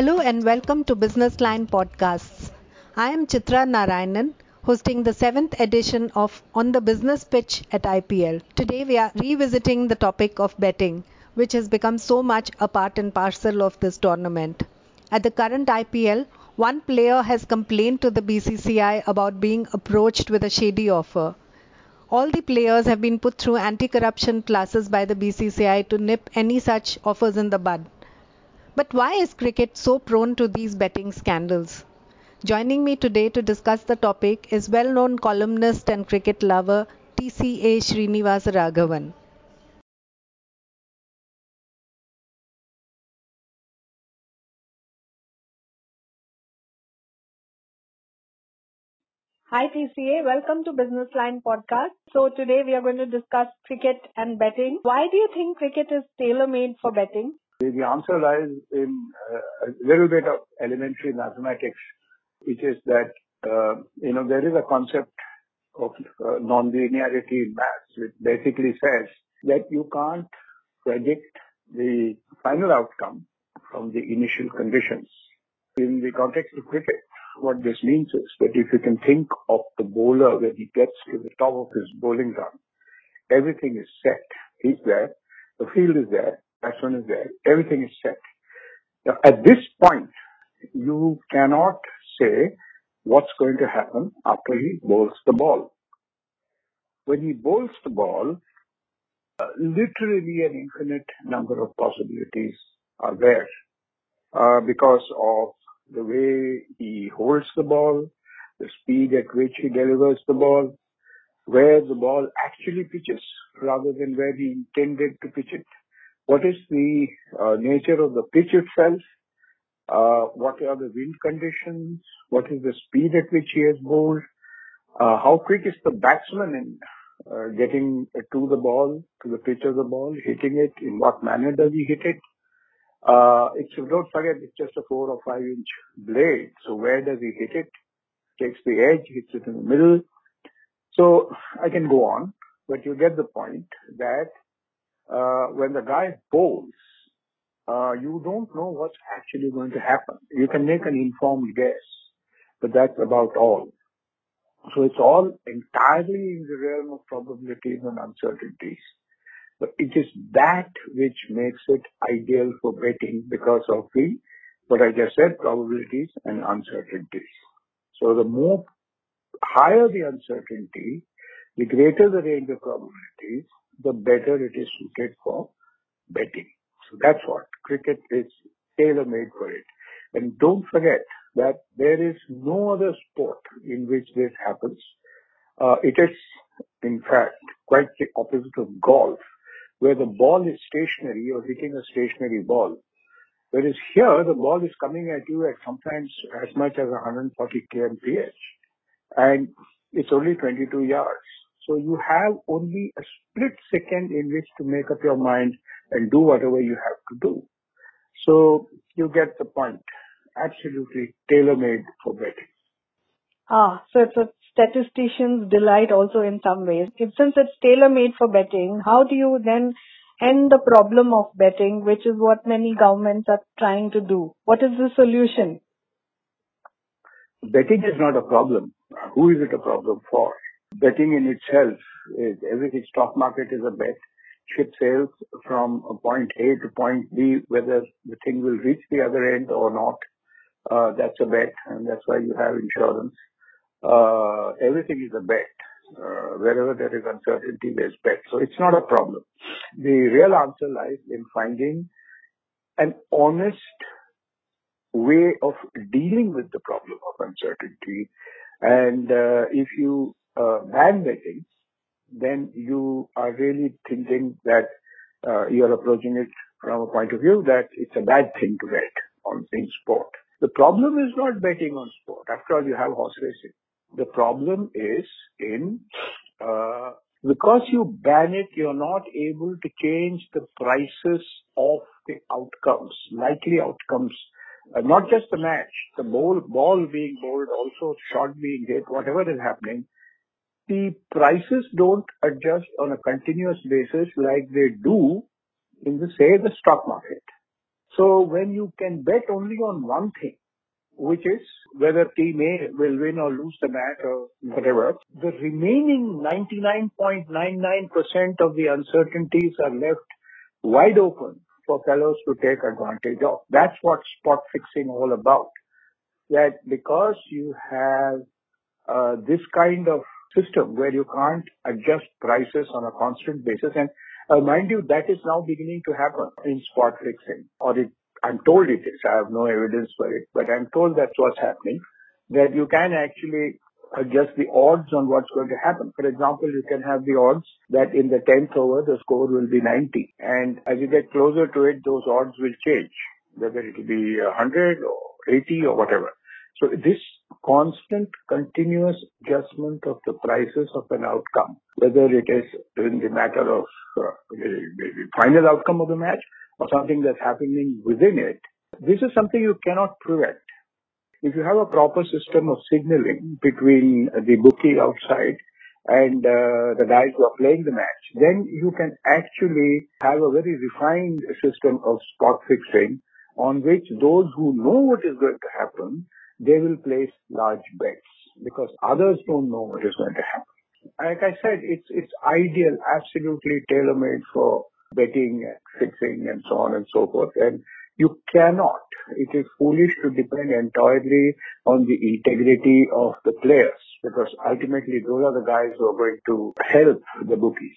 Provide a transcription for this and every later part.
Hello and welcome to Business Line Podcasts. I am Chitra Narayanan, hosting the seventh edition of On the Business Pitch at IPL. Today we are revisiting the topic of betting, which has become so much a part and parcel of this tournament. At the current IPL, one player has complained to the BCCI about being approached with a shady offer. All the players have been put through anti corruption classes by the BCCI to nip any such offers in the bud. But why is cricket so prone to these betting scandals? Joining me today to discuss the topic is well known columnist and cricket lover TCA Srinivasa Raghavan. Hi TCA, welcome to Business Line Podcast. So today we are going to discuss cricket and betting. Why do you think cricket is tailor made for betting? The answer lies in uh, a little bit of elementary mathematics, which is that, uh, you know, there is a concept of uh, non-linearity in maths, which basically says that you can't predict the final outcome from the initial conditions. In the context of cricket, what this means is that if you can think of the bowler when he gets to the top of his bowling run, everything is set. He's there, the field is there, batsman is there, everything is set. Now, at this point, you cannot say what's going to happen after he bowls the ball. When he bowls the ball, uh, literally an infinite number of possibilities are there uh, because of the way he holds the ball, the speed at which he delivers the ball, where the ball actually pitches rather than where he intended to pitch it what is the uh, nature of the pitch itself, uh, what are the wind conditions, what is the speed at which he has bowled, uh, how quick is the batsman in getting to the ball, to the pitch of the ball, hitting it, in what manner does he hit it. Don't forget, it's just a four or five inch blade. So where does he hit it? Takes the edge, hits it in the middle. So I can go on, but you get the point that when the guy bowls, uh, you don't know what's actually going to happen. You can make an informed guess, but that's about all. So it's all entirely in the realm of probabilities and uncertainties. But it is that which makes it ideal for betting because of the, what I just said, probabilities and uncertainties. So the more higher the uncertainty, the greater the range of probabilities, the better it is suited for betting. So that's what cricket is tailor-made for it. And don't forget that there is no other sport in which this happens. Uh, it is, in fact, quite the opposite of golf, where the ball is stationary, you're hitting a stationary ball. Whereas here, the ball is coming at you at sometimes as much as 140 kmph. And it's only 22 yards. So you have only a split second in which to make up your mind and do whatever you have to do. So you get the point. Absolutely tailor-made for betting. Ah, so it's a statistician's delight also in some ways. If, since it's tailor-made for betting, how do you then end the problem of betting, which is what many governments are trying to do? What is the solution? Betting is not a problem. Who is it a problem for? Betting in itself is everything. Stock market is a bet. Ship sails from point A to point B, whether the thing will reach the other end or not. Uh, that's a bet, and that's why you have insurance. Uh, everything is a bet. Uh, wherever there is uncertainty, there's bet. So it's not a problem. The real answer lies in finding an honest way of dealing with the problem of uncertainty. And uh, if you uh, ban betting, then you are really thinking that uh, you are approaching it from a point of view that it's a bad thing to bet on in sport. The problem is not betting on sport. After all, you have horse racing. The problem is in uh, because you ban it, you're not able to change the prices of the outcomes, likely outcomes not just the match, the ball, ball being bowled, also shot being hit, whatever is happening, the prices don't adjust on a continuous basis like they do in the, say, the stock market. So when you can bet only on one thing, which is whether team A will win or lose the match or whatever, the remaining 99.99% of the uncertainties are left wide open for fellows to take advantage of. That's what spot fixing all about. That because you have uh, this kind of system where you can't adjust prices on a constant basis. And uh, mind you, that is now beginning to happen in spot fixing, or I'm told it is. I have no evidence for it, but I'm told that's what's happening. That you can actually adjust the odds on what's going to happen. For example, you can have the odds that in the 10th over, the score will be 90. And as you get closer to it, those odds will change, whether it will be 100 or 80 or whatever. So this constant continuous adjustment of the prices of an outcome, whether it is in the matter of uh, the final outcome of the match or something that's happening within it, this is something you cannot prevent. If you have a proper system of signaling between the bookie outside and uh, the guys who are playing the match, then you can actually have a very refined system of spot fixing on which those who know what is going to happen they will place large bets because others don't know what is going to happen. Like I said, it's it's ideal, absolutely tailor-made for betting, fixing, and so on and so forth. And you cannot. It is foolish to depend entirely on the integrity of the players because ultimately those are the guys who are going to help the bookies.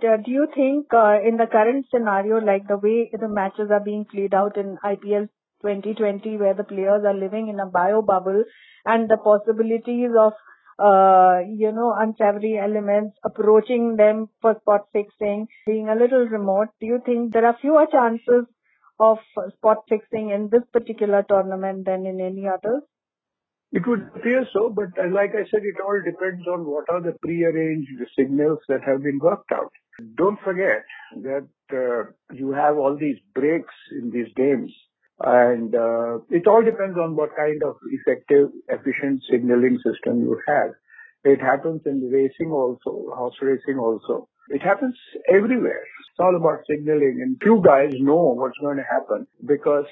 Do you think uh, in the current scenario, like the way the matches are being played out in IPL 2020 where the players are living in a bio bubble and the possibilities of uh, you know, unsavory elements approaching them for spot fixing being a little remote. Do you think there are fewer chances of spot fixing in this particular tournament than in any others? It would appear so, but uh, like I said, it all depends on what are the prearranged signals that have been worked out. Don't forget that uh, you have all these breaks in these games and uh, it all depends on what kind of effective, efficient signaling system you have. It happens in racing also, horse racing also. It happens everywhere. It's all about signaling and few guys know what's going to happen because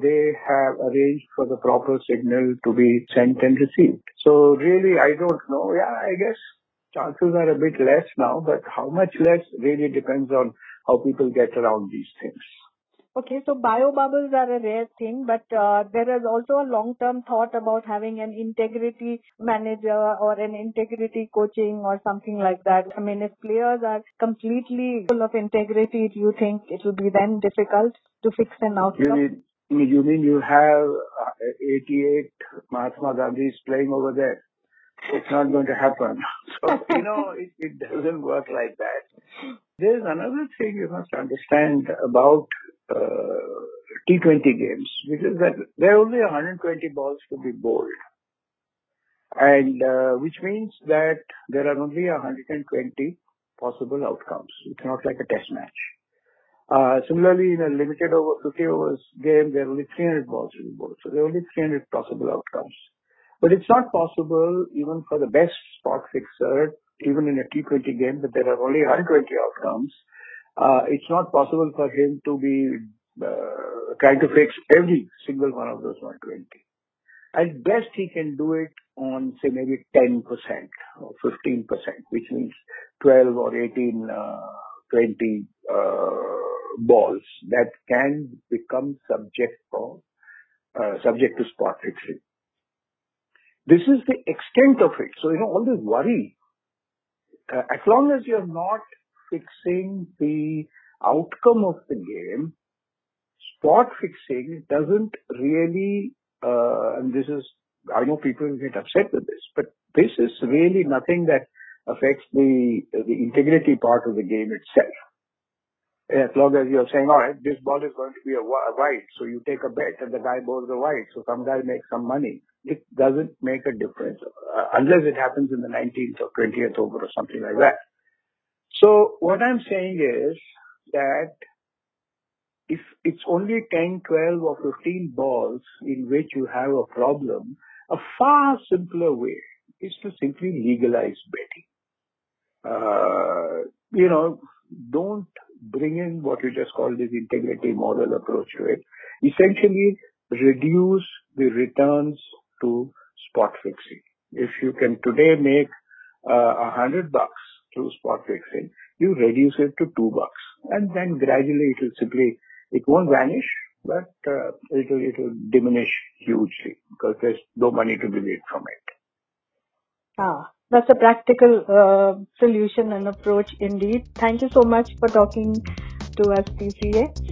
they have arranged for the proper signal to be sent and received. So really, I don't know. Yeah, I guess chances are a bit less now, but how much less really depends on how people get around these things. Okay, so bio bubbles are a rare thing, but uh, there is also a long-term thought about having an integrity manager or an integrity coaching or something like that. I mean, if players are completely full of integrity, do you think it will be then difficult to fix an outcome? You mean you, mean you have uh, 88 Mahatma Gandhis playing over there? It's not going to happen. So, you know, it, it doesn't work like that. There's another thing you must understand about T20 games, which is that there are only 120 balls to be bowled. And uh, which means that there are only 120 possible outcomes. It's not like a test match. Uh, similarly, in a limited over 50 overs game, there are only 300 balls to be bowled. So there are only 300 possible outcomes. But it's not possible even for the best spot fixer, even in a T20 game, that there are only 120 outcomes uh, it's not possible for him to be uh, trying to fix every single one of those 120. At best, he can do it on, say, maybe 10% or 15%, which means 12 or 18, uh, 20 uh, balls that can become subject uh, to spot fixing. This is the extent of it. So, you know, all this worry, uh, as long as you're not fixing the outcome of the game, spot fixing doesn't really, uh, and this is, I know people get upset with this, but this is really nothing that affects the, the integrity part of the game itself. As long as you're saying, all right, this ball is going to be a wide, so you take a bet and the guy bowls a wide, so some guy makes some money. It doesn't make a difference, uh, unless it happens in the 19th or 20th over or something like that. So what I'm saying is that if it's only 10, 12 or 15 balls in which you have a problem, a far simpler way is to simply legalize betting. Uh, you know, don't bring in what you just called this integrity model approach to it, essentially reduce the returns to spot fixing. If you can today make uh, a uh, hundred bucks through spot fixing, you reduce it to two bucks, and then gradually it will simply it won't vanish, but uh, it will diminish hugely because there's no money to be made from it. Ah, that's a practical uh, solution and approach indeed. Thank you so much for talking to us, TCA.